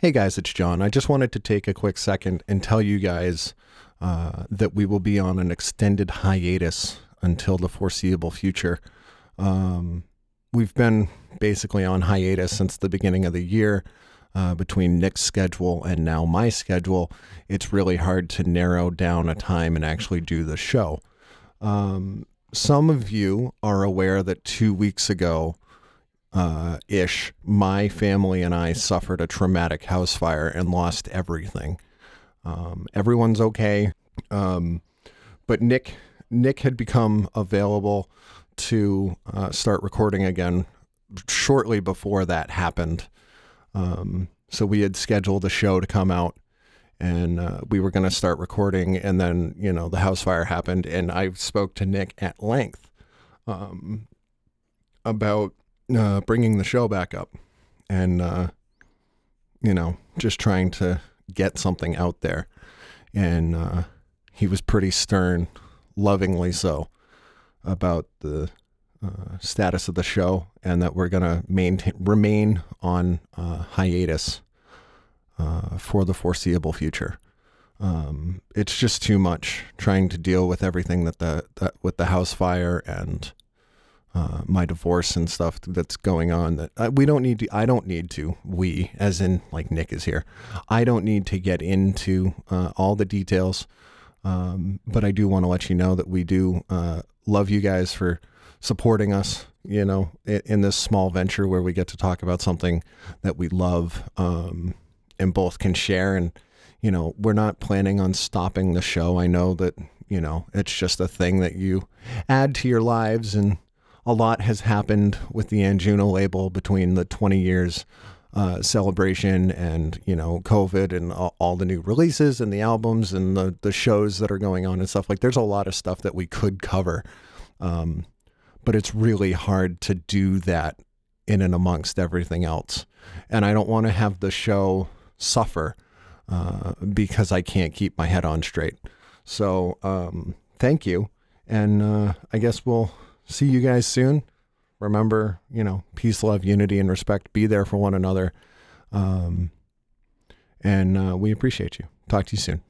Hey guys, it's John. I just wanted to take a quick second and tell you guys uh, that we will be on an extended hiatus until the foreseeable future. Um, we've been basically on hiatus since the beginning of the year. Uh, between Nick's schedule and now my schedule, it's really hard to narrow down a time and actually do the show. Um, some of you are aware that two weeks ago, uh, ish, my family and I suffered a traumatic house fire and lost everything. Um, everyone's okay, um, but Nick Nick had become available to uh, start recording again shortly before that happened. Um, so we had scheduled a show to come out and uh, we were going to start recording and then you know the house fire happened and i spoke to nick at length um, about uh, bringing the show back up and uh, you know just trying to get something out there and uh, he was pretty stern lovingly so about the uh, status of the show and that we're going to maintain remain on uh, hiatus uh, for the foreseeable future. Um, it's just too much trying to deal with everything that the that, with the house fire and uh, my divorce and stuff that's going on. That uh, we don't need to. I don't need to. We, as in like Nick is here. I don't need to get into uh, all the details. Um, but I do want to let you know that we do uh, love you guys for supporting us. You know, in, in, this small venture where we get to talk about something that we love. Um, and both can share. And, you know, we're not planning on stopping the show. I know that, you know, it's just a thing that you add to your lives. And a lot has happened with the Anjuna label between the 20 years uh, celebration and, you know, COVID and all, all, the new releases and the albums and the, the shows that are going on and stuff. Like, there's a lot of stuff that we could cover. Um, but it's really hard to do that in and amongst everything else. And I don't want to have the show suffer uh, because I can't keep my head on straight. So um, thank you. And uh, I guess we'll see you guys soon. Remember, you know, peace, love, unity, and respect. Be there for one another. Um, and uh, we appreciate you. Talk to you soon.